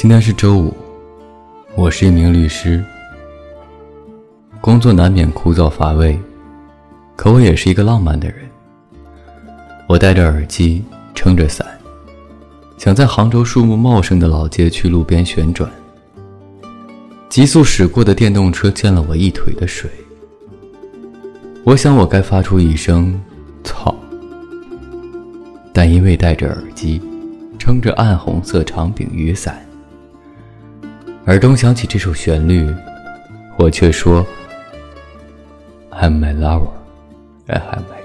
今天是周五，我是一名律师。工作难免枯燥乏味，可我也是一个浪漫的人。我戴着耳机，撑着伞，想在杭州树木茂盛的老街区路边旋转。急速驶过的电动车溅了我一腿的水。我想我该发出一声“操”，但因为戴着耳机，撑着暗红色长柄雨伞。耳中响起这首旋律，我却说：“I'm my lover, I'm my。”